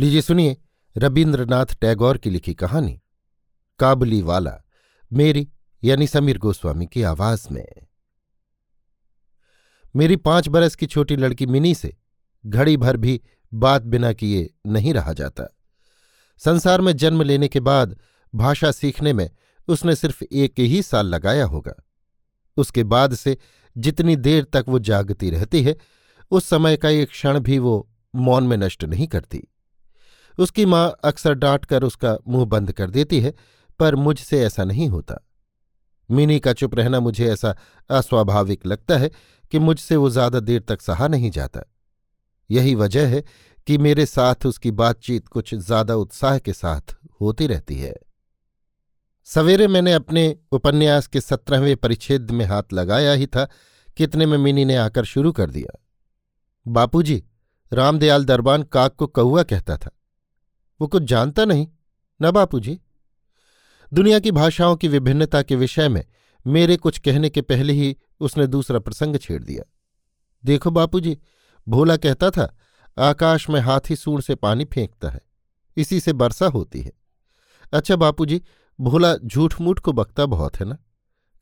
लीजिए, सुनिए रविन्द्रनाथ टैगोर की लिखी कहानी, काबली वाला, मेरी, यानी समीर गोस्वामी की आवाज़ में। मेरी पाँच बरस की छोटी लड़की मिनी से घड़ी भर भी बात बिना किए नहीं रहा जाता। संसार में जन्म लेने के बाद भाषा सीखने में उसने सिर्फ़ एक ही साल लगाया होगा। उसके बाद से जितनी देर तक वो जागती रहती है, उस समय का एक क्षण भी वो मौन में नष्ट नहीं करती। उसकी माँ अक्सर डांट कर उसका मुँह बंद कर देती है, पर मुझसे ऐसा नहीं होता। मिनी का चुप रहना मुझे ऐसा अस्वाभाविक लगता है कि मुझसे वो ज़्यादा देर तक सहा नहीं जाता। यही वजह है कि मेरे साथ उसकी बातचीत कुछ ज़्यादा उत्साह के साथ होती रहती है। सवेरे मैंने अपने उपन्यास के सत्रहवें परिच्छेद में हाथ लगाया ही था, कितने में मिनी ने आकर शुरू कर दिया। बापूजी, रामदयाल दरबान काक को कौआ कहता था। वो कुछ जानता नहीं। न बापू जी दुनिया की भाषाओं की विभिन्नता के विषय में मेरे कुछ कहने के पहले ही उसने दूसरा प्रसंग छेड़ दिया। देखो बापूजी, भोला कहता था, आकाश में हाथी सूंड से पानी फेंकता है, इसी से वर्षा होती है। अच्छा बापूजी, भोला झूठ मूठ को बकता बहुत है ना?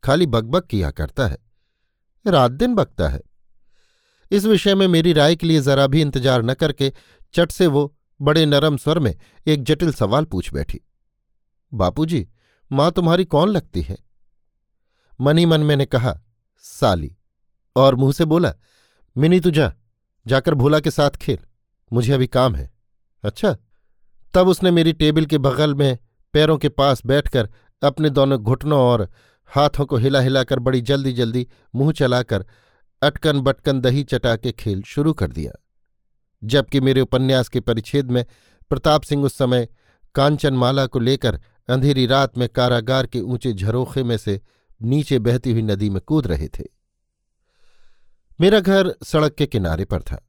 खाली बकबक किया करता है। रात दिन बकता है। इस विषय में मेरी राय के लिए जरा भी इंतज़ार न करके चट से वो बड़े नरम स्वर में एक जटिल सवाल पूछ बैठी। बापूजी, माँ तुम्हारी कौन लगती है? मनी मन मैंने कहा, साली। और मुँह से बोला, मिनी तू जा, जाकर भोला के साथ खेल, मुझे अभी काम है। अच्छा तब उसने मेरी टेबल के बगल में पैरों के पास बैठकर अपने दोनों घुटनों और हाथों को हिला हिलाकर बड़ी जल्दी जल्दी मुँह चलाकर अटकन बटकन दही चटा के खेल शुरू कर दिया। जबकि मेरे उपन्यास के परिच्छेद में प्रताप सिंह उस समय कांचनमाला को लेकर अंधेरी रात में कारागार के ऊँचे झरोखे में से नीचे बहती हुई नदी में कूद रहे थे। मेरा घर सड़क के किनारे पर था।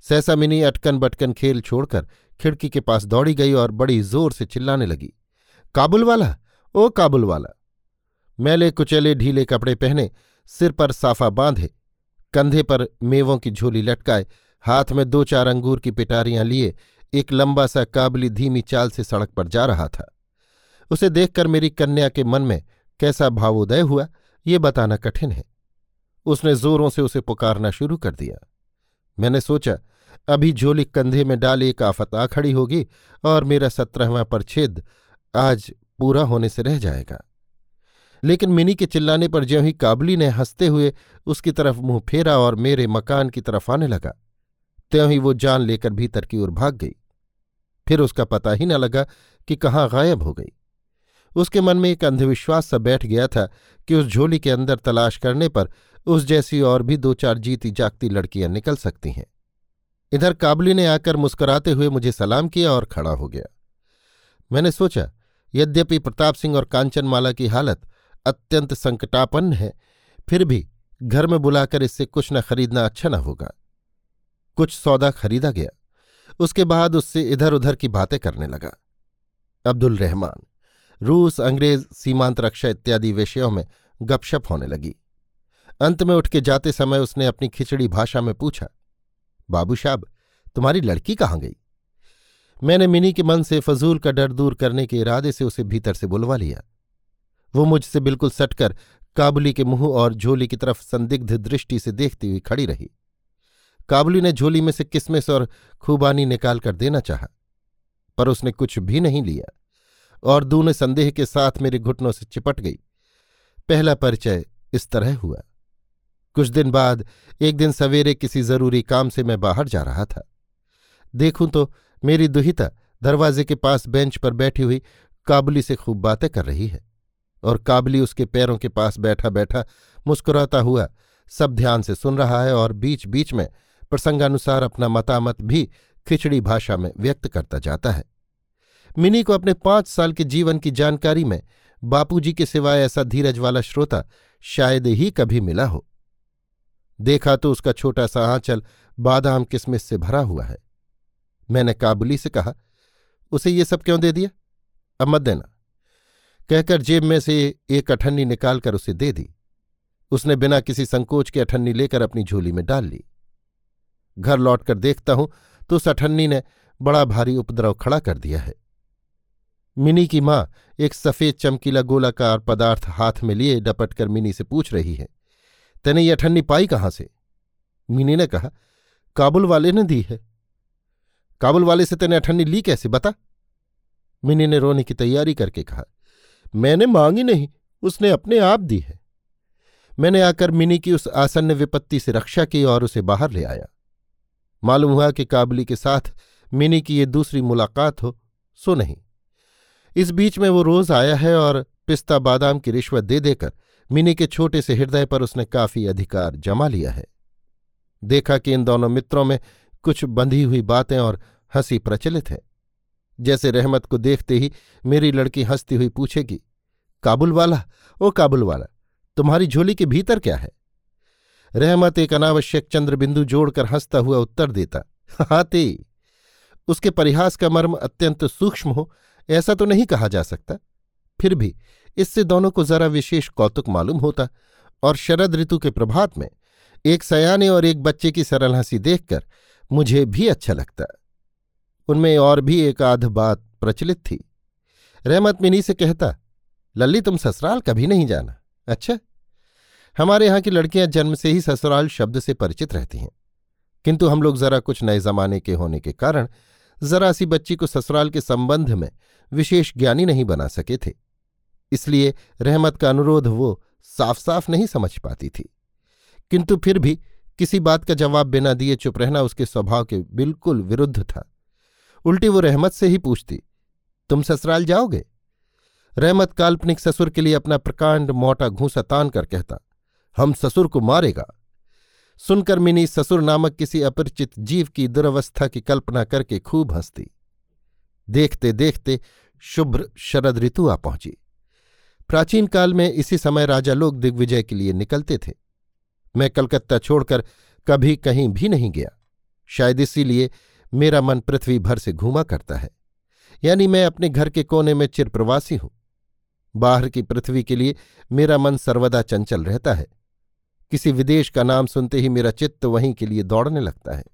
सहसा मिनी अटकन बटकन खेल छोड़कर खिड़की के पास दौड़ी गई और बड़ी ज़ोर से चिल्लाने लगी काबुल वाला ओ काबुल वाला मैले कुचले ढीले कपड़े पहने, सिर पर साफा बांधे, कंधे पर मेवों की झोली लटकाए हाथ में दो चार अंगूर की पिटारियाँ लिए, एक लंबा सा काबली धीमी चाल से सड़क पर जा रहा था। उसे देखकर मेरी कन्या के मन में कैसा भावोदय हुआ, ये बताना कठिन है। उसने जोरों से उसे पुकारना शुरू कर दिया। मैंने सोचा, अभी झोली कंधे में डाल एक आफत आ खड़ी होगी और मेरा सत्रहवां परछेद आज पूरा होने से रह जाएगा। लेकिन मिनी के चिल्लाने पर ज्यों ही काबली ने हँसते हुए उसकी तरफ़ मुँह फेरा और मेरे मकान की तरफ़ आने लगा त्यों ही वो जान लेकर भीतर की ओर भाग गई। फिर उसका पता ही न लगा कि कहाँ गायब हो गई। उसके मन में एक अंधविश्वास सा बैठ गया था कि उस झोली के अंदर तलाश करने पर उस जैसी और भी दो चार जीती जागती लड़कियाँ निकल सकती हैं। इधर काबली ने आकर मुस्कुराते हुए मुझे सलाम किया और खड़ा हो गया। मैंने सोचा, यद्यपि प्रताप सिंह और कांचनमाला की हालत अत्यंत संकटापन्न है, फिर भी घर में बुलाकर इससे कुछ न खरीदना अच्छा न होगा। कुछ सौदा खरीदा गया। उसके बाद उससे इधर उधर की बातें करने लगा। अब्दुल रहमान, रूस, अंग्रेज़, सीमांत रक्षा इत्यादि विषयों में गपशप होने लगी। अंत में उठ के जाते समय उसने अपनी खिचड़ी भाषा में पूछा, बाबू साहब, तुम्हारी लड़की कहाँ गई? मैंने मिनी के मन से फजूल का डर दूर करने के इरादे से उसे भीतर से बुलवा लिया। वो मुझसे बिल्कुल सटकर काबुली के मुँह और झोली की तरफ़ संदिग्ध दृष्टि से देखती हुई खड़ी रही। काबुली ने झोली में से किसमिस और खूबानी निकाल कर देना चाहा, पर उसने कुछ भी नहीं लिया, और दूने संदेह के साथ मेरे घुटनों से चिपट गई। पहला परिचय इस तरह हुआ। कुछ दिन बाद, एक दिन सवेरे किसी ज़रूरी काम से मैं बाहर जा रहा था। देखूँ तो मेरी दुहिता दरवाजे के पास बेंच पर बैठी हुई काबुली से खूब बातें कर रही है, और काबली उसके पैरों के पास बैठा बैठा मुस्कुराता हुआ सब ध्यान से सुन रहा है और बीच बीच में प्रसंगानुसार अपना मतामत भी खिचड़ी भाषा में व्यक्त करता जाता है। मिनी को अपने पाँच साल के जीवन की जानकारी में बापूजी के सिवाय ऐसा धीरज वाला श्रोता शायद ही कभी मिला हो। देखा तो उसका छोटा सा आंचल बादाम किसमिस से भरा हुआ है। मैंने काबुली से कहा, उसे ये सब क्यों दे दिया? अब मत देना। कहकर जेब में से एक अठन्नी निकालकर उसे दे दी। उसने बिना किसी संकोच के अठन्नी लेकर अपनी झोली में डाल ली। घर लौटकर देखता हूँ तो उस अठन्नी ने बड़ा भारी उपद्रव खड़ा कर दिया है। मिनी की माँ एक सफ़ेद चमकीला गोलाकार पदार्थ हाथ में लिए डपट कर मिनी से पूछ रही है, तेने ये अठन्नी पाई कहाँ से? मिनी ने कहा, काबुल वाले ने दी है। काबुल वाले से तेने अठन्नी ली कैसे, बता? मिनी ने रोने की तैयारी करके कहा, मैंने मांगी नहीं, उसने अपने आप दी है। मैंने आकर मिनी की उस आसन्न विपत्ति से रक्षा की और उसे बाहर ले आया। मालूम हुआ कि काबुली के साथ मिनी की ये दूसरी मुलाकात हो, सो नहीं। इस बीच में वो रोज आया है और पिस्ता बादाम की रिश्वत दे देकर मिनी के छोटे से हृदय पर उसने काफ़ी अधिकार जमा लिया है। देखा कि इन दोनों मित्रों में कुछ बंधी हुई बातें और हँसी प्रचलित है। जैसे रहमत को देखते ही मेरी लड़की हंसती हुई पूछेगी काबुल वाला ओ काबुल वाला तुम्हारी झोली के भीतर क्या है? रहमत एक अनावश्यक चंद्रबिंदु जोड़कर हंसता हुआ उत्तर देता हाते उसके परिहास का मर्म अत्यंत सूक्ष्म हो, ऐसा तो नहीं कहा जा सकता। फिर भी इससे दोनों को जरा विशेष कौतुक मालूम होता और शरद ऋतु के प्रभात में एक सयाने और एक बच्चे की सरल हँसी देखकर मुझे भी अच्छा लगता। उनमें और भी एक आध बात प्रचलित थी। रहमत मिनी से कहता, लल्ली, तुम ससुराल कभी नहीं जाना अच्छा? हमारे यहाँ की लड़कियाँ जन्म से ही ससुराल शब्द से परिचित रहती हैं। किंतु हम लोग जरा कुछ नए जमाने के होने के कारण जरा सी बच्ची को ससुराल के संबंध में विशेष ज्ञानी नहीं बना सके थे। इसलिए रहमत का अनुरोध वो साफ़ साफ़ नहीं समझ पाती थी। किंतु फिर भी किसी बात का जवाब बिना दिए चुप रहना उसके स्वभाव के बिल्कुल विरुद्ध था। उल्टी वो रहमत से ही पूछती, तुम ससुराल जाओगे? रहमत काल्पनिक ससुर के लिए अपना प्रकांड मोटा घूसा तान कर कहता हम ससुर को मारेगा। सुनकर मिनी ससुर नामक किसी अपरिचित जीव की दुरवस्था की कल्पना करके खूब हंसती। देखते देखते शुभ्र शरद ऋतु आ पहुँची। प्राचीन काल में इसी समय राजा लोग दिग्विजय के लिए निकलते थे। मैं कलकत्ता छोड़कर कभी कहीं भी नहीं गया। शायद इसीलिए मेरा मन पृथ्वी भर से घूमा करता है। यानी मैं अपने घर के कोने में चिरप्रवासी हूँ। बाहर की पृथ्वी के लिए मेरा मन सर्वदा चंचल रहता है। किसी विदेश का नाम सुनते ही मेरा चित्त वहीं के लिए दौड़ने लगता है।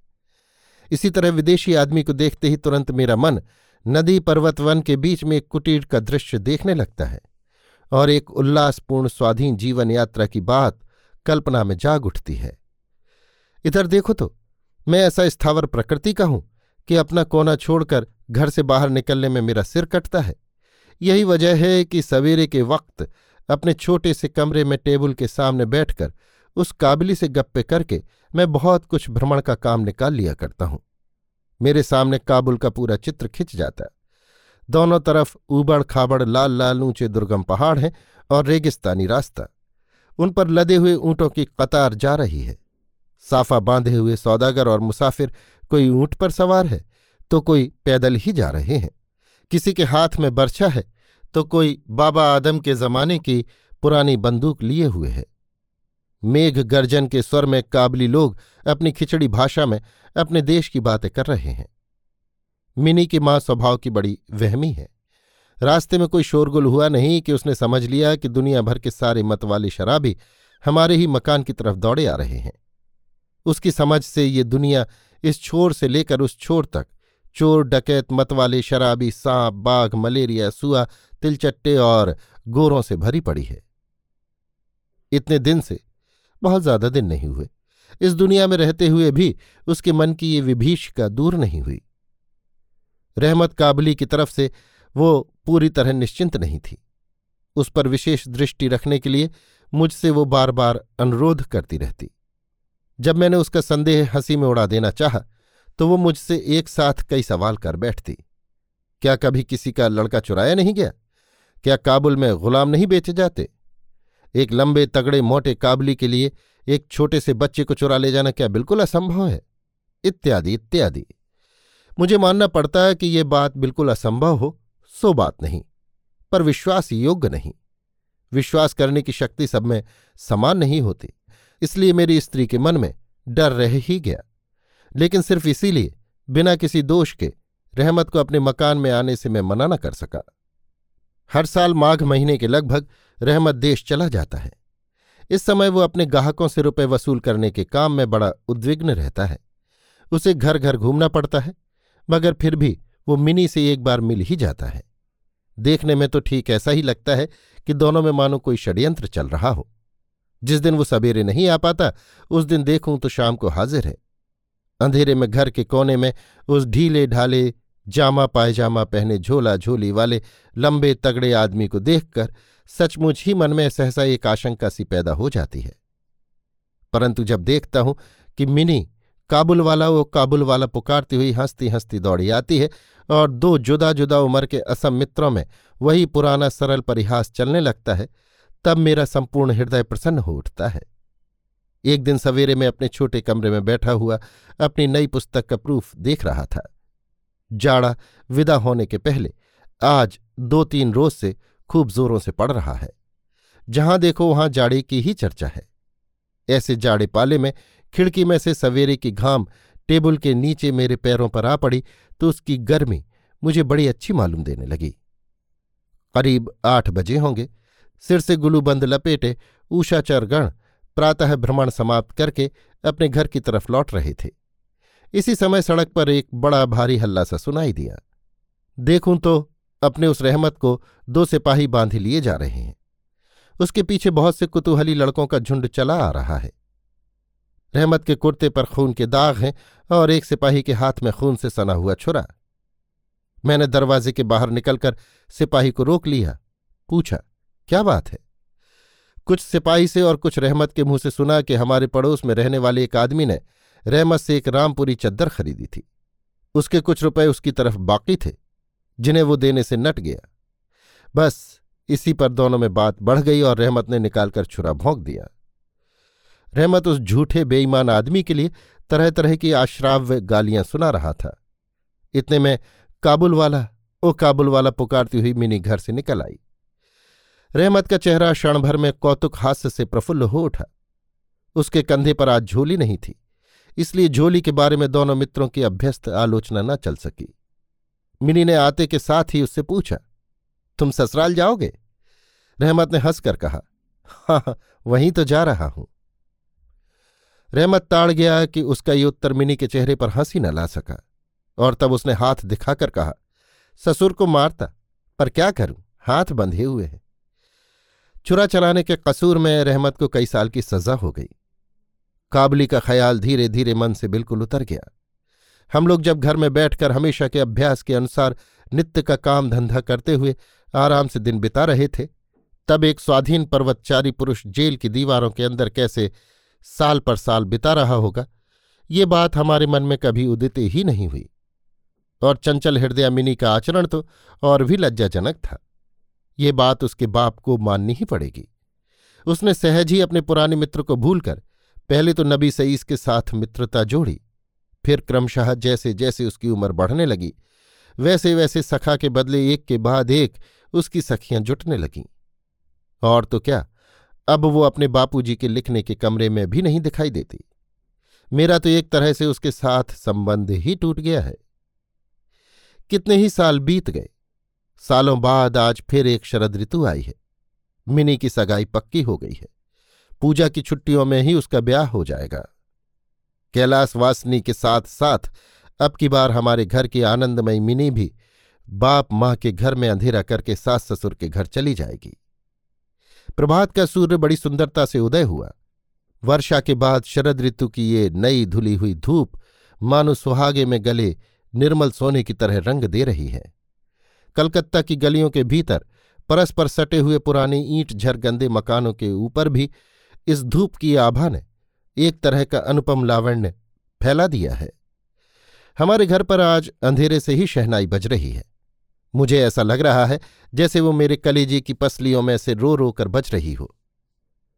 इसी तरह विदेशी आदमी को देखते ही तुरंत मेरा मन नदी पर्वत वन के बीच में एक कुटीर का दृश्य देखने लगता है और एक उल्लासपूर्ण स्वाधीन जीवन यात्रा की बात कल्पना में जाग उठती है। इधर देखो तो मैं ऐसा स्थावर प्रकृति का हूँ कि अपना कोना छोड़कर घर से बाहर निकलने में मेरा सिर कटता है। यही वजह है कि सवेरे के वक्त अपने छोटे से कमरे में टेबल के सामने बैठकर उस काबिली से गप्पे करके मैं बहुत कुछ भ्रमण का काम निकाल लिया करता हूँ। मेरे सामने काबुल का पूरा चित्र खिंच जाता दोनों तरफ़ ऊबड़ खाबड़ लाल लाल ऊँचे दुर्गम पहाड़ हैं और रेगिस्तानी रास्ता। उन पर लदे हुए ऊंटों की कतार जा रही है। साफा बांधे हुए सौदागर और मुसाफिर कोई ऊँट पर सवार है तो कोई पैदल ही जा रहे हैं। किसी के हाथ में बर्छा है तो कोई बाबा आदम के जमाने की पुरानी बंदूक लिए हुए है। मेघ गर्जन के स्वर में काबली लोग अपनी खिचड़ी भाषा में अपने देश की बातें कर रहे हैं। मिनी की माँ स्वभाव की बड़ी वहमी है। रास्ते में कोई शोरगुल हुआ नहीं कि उसने समझ लिया कि दुनिया भर के सारे मत वाले शराबी हमारे ही मकान की तरफ़ दौड़े आ रहे हैं। उसकी समझ से ये दुनिया इस छोर से लेकर उस छोर तक चोर, डकैत, मतवाले, शराबी, सांप, बाघ, मलेरिया सुआ तिलचट्टे और गोरों से भरी पड़ी है। इतने दिन से बहुत ज़्यादा दिन नहीं हुए। इस दुनिया में रहते हुए भी उसके मन की ये विभीषिका दूर नहीं हुई। रहमत काबली की तरफ़ से वो पूरी तरह निश्चिंत नहीं थी। उस पर विशेष दृष्टि रखने के लिए मुझसे वो बार बार अनुरोध करती रहती। जब मैंने उसका संदेह हँसी में उड़ा देना चाहा तो वो मुझसे एक साथ कई सवाल कर बैठती। क्या कभी किसी का लड़का चुराया नहीं गया? क्या काबुल में गुलाम नहीं बेचे जाते? एक लंबे तगड़े मोटे काबली के लिए एक छोटे से बच्चे को चुरा ले जाना क्या बिल्कुल असंभव है? इत्यादि इत्यादि। मुझे मानना पड़ता है कि ये बात बिल्कुल असंभव हो, सो बात नहीं, पर विश्वास योग्य नहीं। विश्वास करने की शक्ति सब में समान नहीं होती, इसलिए मेरी स्त्री के मन में डर रह ही गया। लेकिन सिर्फ़ इसीलिए, बिना किसी दोष के, रहमत को अपने मकान में आने से मैं मना न कर सका। हर साल माघ महीने के लगभग रहमत देश चला जाता है। इस समय वो अपने ग्राहकों से रुपए वसूल करने के काम में बड़ा उद्विग्न रहता है। उसे घर घर घूमना पड़ता है, मगर फिर भी वो मिनी से एक बार मिल ही जाता है। देखने में तो ठीक ऐसा ही लगता है कि दोनों में मानो कोई षड्यंत्र चल रहा हो। जिस दिन वो सवेरे नहीं आ पाता, उस दिन देखूँ तो शाम को हाजिर है। अंधेरे में घर के कोने में उस ढीले ढाले जामा पायजामा पहने झोला झोली वाले लंबे तगड़े आदमी को देखकर सचमुच ही मन में सहसा एक आशंका सी पैदा हो जाती है। परंतु जब देखता हूँ कि मिनी काबुल वाला वो काबुल वाला पुकारती हुई हंसती हंसती दौड़ी आती है और दो जुदा जुदा उम्र के असम मित्रों में वही पुराना सरल परिहास चलने लगता है, तब मेरा संपूर्ण हृदय प्रसन्न हो उठता है। एक दिन सवेरे में अपने छोटे कमरे में बैठा हुआ अपनी नई पुस्तक का प्रूफ देख रहा था। जाड़ा विदा होने के पहले आज दो तीन रोज से खूब जोरों से पड़ रहा है। जहाँ देखो वहाँ जाड़े की ही चर्चा है। ऐसे जाड़े पाले में खिड़की में से सवेरे की घाम टेबल के नीचे मेरे पैरों पर आ पड़ी तो उसकी गर्मी मुझे बड़ी अच्छी मालूम देने लगी। करीब आठ बजे होंगे। सिर से गुलूबंद लपेटे ऊषाचर गण प्रातः भ्रमण समाप्त करके अपने घर की तरफ़ लौट रहे थे। इसी समय सड़क पर एक बड़ा भारी हल्ला सा सुनाई दिया। देखूँ तो अपने उस रहमत को दो सिपाही बांधे लिए जा रहे हैं। उसके पीछे बहुत से कुतूहली लड़कों का झुंड चला आ रहा है। रहमत के कुर्ते पर खून के दाग हैं और एक सिपाही के हाथ में खून से सना हुआ छुरा। मैंने दरवाजे के बाहर निकलकर सिपाही को रोक लिया, पूछा, क्या बात है? कुछ सिपाही से और कुछ रहमत के मुँह से सुना कि हमारे पड़ोस में रहने वाले एक आदमी ने रहमत से एक रामपुरी चद्दर खरीदी थी। उसके कुछ रुपए उसकी तरफ़ बाकी थे। जिन्हें वो देने से नट गया। बस, इसी पर दोनों में बात बढ़ गई और रहमत ने निकालकर छुरा भोंक दिया। रहमत उस झूठे, बेईमान आदमी के लिए तरह तरह की आश्राव्य गालियाँ सुना रहा था। इतने में काबुल वाला ओ काबुल वाला पुकारती हुई मिनी घर से निकल आई। रहमत का चेहरा क्षण भर में कौतुक हास्य से प्रफुल्ल हो उठा। उसके कंधे पर आज झोली नहीं थी, इसलिए झोली के बारे में दोनों मित्रों की अभ्यस्त आलोचना न चल सकी। मिनी ने आते के साथ ही उससे पूछा तुम ससुराल जाओगे? रहमत ने हंसकर कहा हाँ, हाँ वहीं तो जा रहा हूँ। रहमत ताड़ गया कि उसका ये उत्तर मिनी के चेहरे पर हँसी न ला सका और तब उसने हाथ दिखाकर कहा ससुर को मारता पर क्या करूँ? हाथ बंधे हुए हैं। चुरा चलाने के कसूर में रहमत को कई साल की सजा हो गई। काबली का ख्याल धीरे धीरे मन से बिल्कुल उतर गया। हम लोग जब घर में बैठकर हमेशा के अभ्यास के अनुसार नित्य का काम धंधा करते हुए आराम से दिन बिता रहे थे, तब एक स्वाधीन पर्वतचारी पुरुष जेल की दीवारों के अंदर कैसे साल पर साल बिता रहा होगा, ये बात हमारे मन में कभी उदित ही नहीं हुई। और चंचल हृदय मिनी का आचरण तो और भी लज्जाजनक था। ये बात उसके बाप को माननी ही पड़ेगी। उसने सहज ही अपने पुराने मित्र को भूलकर, पहले तो नबी सईस के साथ मित्रता जोड़ी फिर क्रमशः जैसे जैसे उसकी उम्र बढ़ने लगी, वैसे वैसे सखा के बदले एक के बाद एक उसकी सखियाँ जुटने लगीं। और तो क्या, अब वो अपने बापूजी के लिखने के कमरे में भी नहीं दिखाई देती। मेरा तो एक तरह से उसके साथ संबंध ही टूट गया है। कितने ही साल बीत गए, सालों बाद आज फिर एक शरद ऋतु आई है। मिनी की सगाई पक्की हो गई है। पूजा की छुट्टियों में ही उसका ब्याह हो जाएगा। कैलाश वासनी के साथ साथ अब की बार हमारे घर की आनंदमयी मिनी भी बाप माँ के घर में अंधेरा करके सास ससुर के घर चली जाएगी। प्रभात का सूर्य बड़ी सुंदरता से उदय हुआ। वर्षा के बाद शरद ऋतु की ये नई धुली हुई धूप मानो सुहागे में गले निर्मल सोने की तरह रंग दे रही है। कलकत्ता की गलियों के भीतर परस्पर सटे हुए पुराने ईंट झरगंदे मकानों के ऊपर भी इस धूप की आभा ने एक तरह का अनुपम लावण्य फैला दिया है। हमारे घर पर आज अंधेरे से ही शहनाई बज रही है। मुझे ऐसा लग रहा है जैसे वो मेरे कलेजी की पसलियों में से रो रो कर बच रही हो।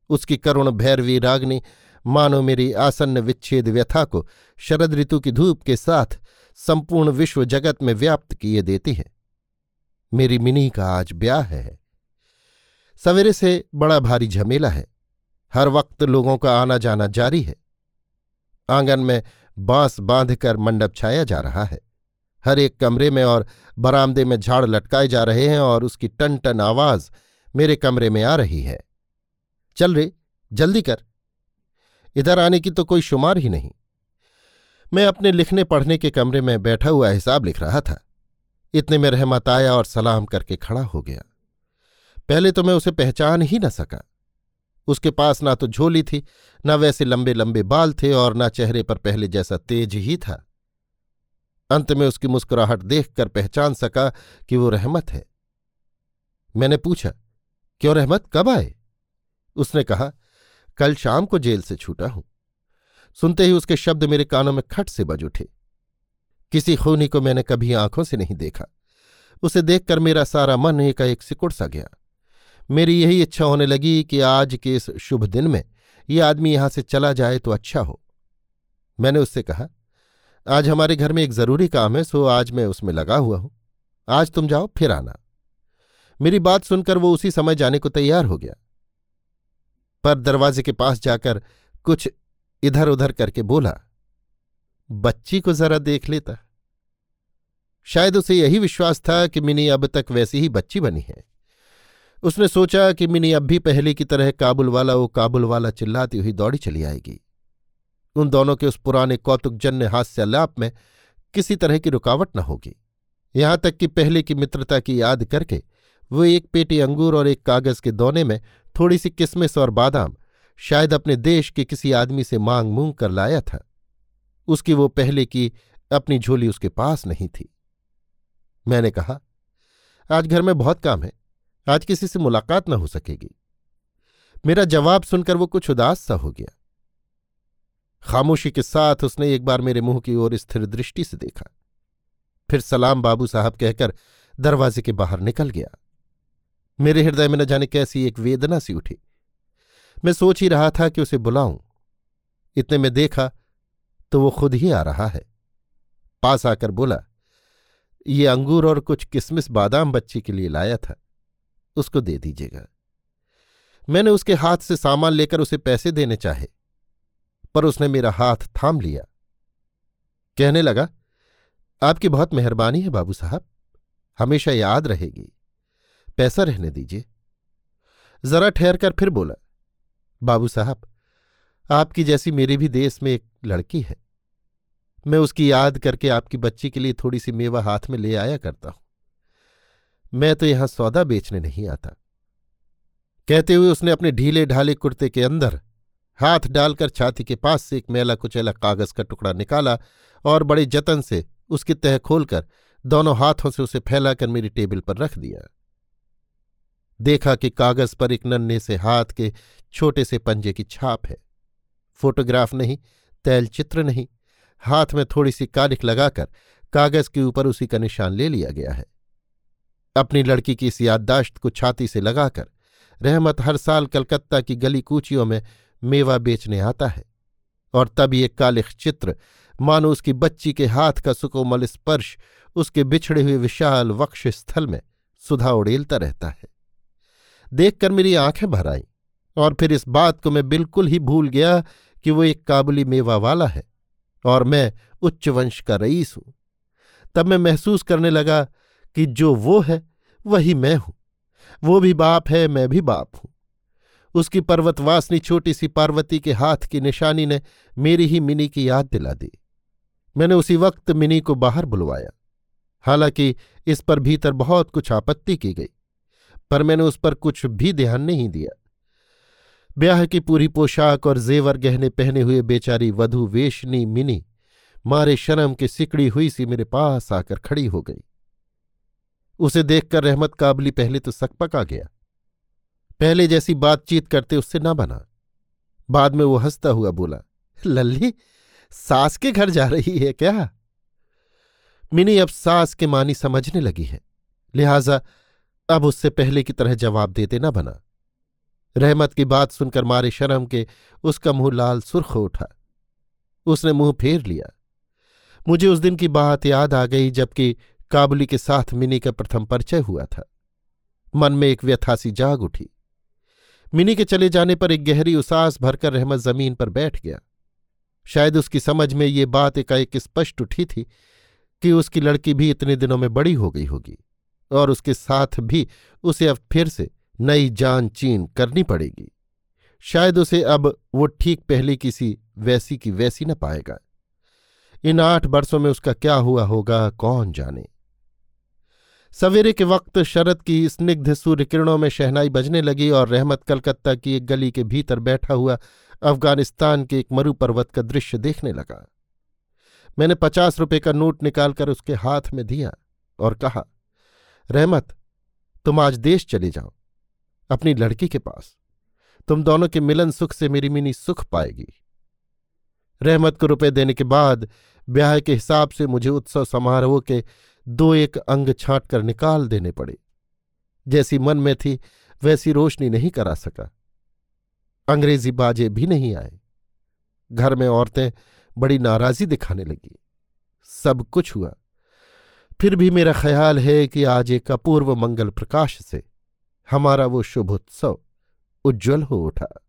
उसकी करुण भैरवी रागनी मानो मेरी आसन्न विच्छेद व्यथा को शरद ऋतु की धूप के साथ संपूर्ण विश्व जगत में व्याप्त किए देती है। मेरी मिनी का आज ब्याह है। सवेरे से बड़ा भारी झमेला है। हर वक्त लोगों का आना जाना जारी है। आँगन में बाँस बांधकर मंडप छाया जा रहा है। हर एक कमरे में और बरामदे में झाड़ लटकाए जा रहे हैं और उसकी टन टन आवाज़ मेरे कमरे में आ रही है। चल रे, जल्दी कर। इधर आने की तो कोई शुमार ही नहीं। मैं अपने लिखने पढ़ने के कमरे में बैठा हुआ हिसाब लिख रहा था। इतने में रहमत आया और सलाम करके खड़ा हो गया। पहले तो मैं उसे पहचान ही न सका। उसके पास ना तो झोली थी, न वैसे लंबे लंबे बाल थे और न चेहरे पर पहले जैसा तेज ही था। अंत में उसकी मुस्कुराहट देखकर पहचान सका कि वो रहमत है। मैंने पूछा, क्यों रहमत? कब आए? उसने कहा, कल शाम को जेल से छूटा हूँ। सुनते ही उसके शब्द मेरे कानों में खट से बज उठे। किसी खूनी को मैंने कभी आँखों से नहीं देखा। उसे देखकर मेरा सारा मन एकाएक सिकुड़ सा गया। मेरी यही इच्छा होने लगी कि आज के इस शुभ दिन में ये आदमी यहाँ से चला जाए तो अच्छा हो। मैंने उससे कहा, आज हमारे घर में एक ज़रूरी काम है, सो आज मैं उसमें लगा हुआ हूँ। आज तुम जाओ, फिर आना। मेरी बात सुनकर वो उसी समय जाने को तैयार हो गया। पर दरवाजे के पास जाकर कुछ इधर उधर करके बोला, बच्ची को जरा देख लेता। शायद उसे यही विश्वास था कि मिनी अब तक वैसी ही बच्ची बनी है। उसने सोचा कि मिनी अब भी पहले की तरह काबुल वाला वो काबुल वाला चिल्लाती हुई दौड़ी चली आएगी। उन दोनों के उस पुराने कौतुकजन्य हास्यालाप में किसी तरह की रुकावट न होगी। यहाँ तक कि पहले की मित्रता की याद करके वो एक पेटी अंगूर और एक कागज़ के दोने में थोड़ी सी किसमिस और बादाम शायद अपने देश के किसी आदमी से मांग मूंग कर लाया था। उसकी वो पहले की अपनी झोली उसके पास नहीं थी। मैंने कहा, आज घर में बहुत काम है। आज किसी से मुलाकात न हो सकेगी। मेरा जवाब सुनकर वो कुछ उदास सा हो गया। खामोशी के साथ उसने एक बार मेरे मुँह की ओर स्थिर दृष्टि से देखा। फिर सलाम बाबू साहब कहकर दरवाजे के बाहर निकल गया। मेरे हृदय में न जाने कैसी एक वेदना सी उठी। मैं सोच ही रहा था कि उसे बुलाऊं। इतने में देखा तो वो खुद ही आ रहा है। पास आकर बोला, ये अंगूर और कुछ किसमिस बादाम बच्ची के लिए लाया था। उसको दे दीजिएगा। मैंने उसके हाथ से सामान लेकर उसे पैसे देने चाहे, पर उसने मेरा हाथ थाम लिया। कहने लगा, आपकी बहुत मेहरबानी है बाबू साहब, हमेशा याद रहेगी। पैसा रहने दीजिए। जरा ठहर कर फिर बोला, बाबू साहब, आपकी जैसी मेरे भी देश में एक लड़की है। मैं उसकी याद करके आपकी बच्ची के लिए थोड़ी सी मेवा हाथ में ले आया करता हूँ। मैं तो यहाँ सौदा बेचने नहीं आता। कहते हुए उसने अपने ढीले ढाले कुर्ते के अंदर हाथ डालकर छाती के पास से एक मेला कुचैला कागज़ का टुकड़ा निकाला और बड़े जतन से उसकी तह खोलकर दोनों हाथों से उसे फैलाकर मेरी टेबल पर रख दिया। देखा कि कागज़ पर एक नन्हे से हाथ के छोटे से पंजे की छाप है। फोटोग्राफ नहीं, तैल चित्र नहीं, हाथ में थोड़ी सी कालिख लगाकर कागज़ के ऊपर उसी का निशान ले लिया गया है। अपनी लड़की की इस याददाश्त को छाती से लगाकर रहमत हर साल कलकत्ता की गली कूचियों में मेवा बेचने आता है। और तब ये कालिख चित्र मानो उसकी बच्ची के हाथ का सुकोमल स्पर्श उसके बिछड़े हुए विशाल वक्ष स्थल में सुधा उड़ेलता रहता है। देखकर मेरी आँखें भर आईं और फिर इस बात को मैं बिल्कुल ही भूल गया कि वो एक काबुली मेवा वाला है और मैं उच्च वंश का रईस हूँ। तब मैं महसूस करने लगा कि जो वो है, वही मैं हूँ। वो भी बाप है, मैं भी बाप हूँ। उसकी पर्वतवासनी छोटी सी पार्वती के हाथ की निशानी ने मेरी ही मिनी की याद दिला दी। मैंने उसी वक्त मिनी को बाहर बुलवाया। हालाँकि इस पर भीतर बहुत कुछ आपत्ति की गई, पर मैंने उस पर कुछ भी ध्यान नहीं दिया। ब्याह की पूरी पोशाक और जेवर गहने पहने हुए बेचारी वधु, वेशनी मिनी मारे शर्म के सिकड़ी हुई सी मेरे पास आकर खड़ी हो गई। उसे देखकर रहमत काबली पहले तो सकपका गया। पहले जैसी बातचीत करते उससे ना बना। बाद में वो हंसता हुआ बोला, लल्ली, सास के घर जा रही है क्या? मिनी अब सास के मानी समझने लगी है। लिहाजा अब उससे पहले की तरह जवाब देते ना बना। रहमत की बात सुनकर मारे शर्म के उसका मुँह लाल सुर्ख उठा। उसने मुँह फेर लिया। मुझे उस दिन की बात याद आ गई जबकि काबुली के साथ मिनी का प्रथम परिचय हुआ था। मन में एक व्यथासी जाग उठी। मिनी के चले जाने पर एक गहरी उसास भरकर रहमत ज़मीन पर बैठ गया। शायद उसकी समझ में ये बात एकाएक स्पष्ट उठी थी कि उसकी लड़की भी इतने दिनों में बड़ी हो गई होगी और उसके साथ भी उसे अब फिर से नई जान चीन करनी पड़ेगी। शायद उसे अब वो ठीक पहले किसी वैसी की वैसी न पाएगा। इन आठ वर्षों में उसका क्या हुआ होगा कौन जाने। सवेरे के वक्त शरद की स्निग्ध सूर्य किरणों में शहनाई बजने लगी और रहमत कलकत्ता की एक गली के भीतर बैठा हुआ अफ़गानिस्तान के एक मरु पर्वत का दृश्य देखने लगा। मैंने पचास रुपए का नोट निकालकर उसके हाथ में दिया और कहा, रहमत, तुम आज देश चले जाओ, अपनी लड़की के पास। तुम दोनों के मिलन सुख से मेरी मिनी सुख पाएगी। रहमत को रुपए देने के बाद ब्याह के हिसाब से मुझे उत्सव समारोह के दो एक अंग छांट कर निकाल देने पड़े। जैसी मन में थी, वैसी रोशनी नहीं करा सका। अंग्रेज़ी बाजे भी नहीं आए। घर में औरतें बड़ी नाराजी दिखाने लगी। सब कुछ हुआ। फिर भी मेरा ख्याल है कि आज एक अपूर्व मंगल प्रकाश से हमारा वो शुभ उत्सव उज्ज्वल हो उठा।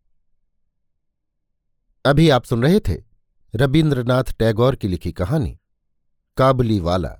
अभी आप सुन रहे थे रविन्द्रनाथ टैगोर की लिखी कहानी, काबली वाला।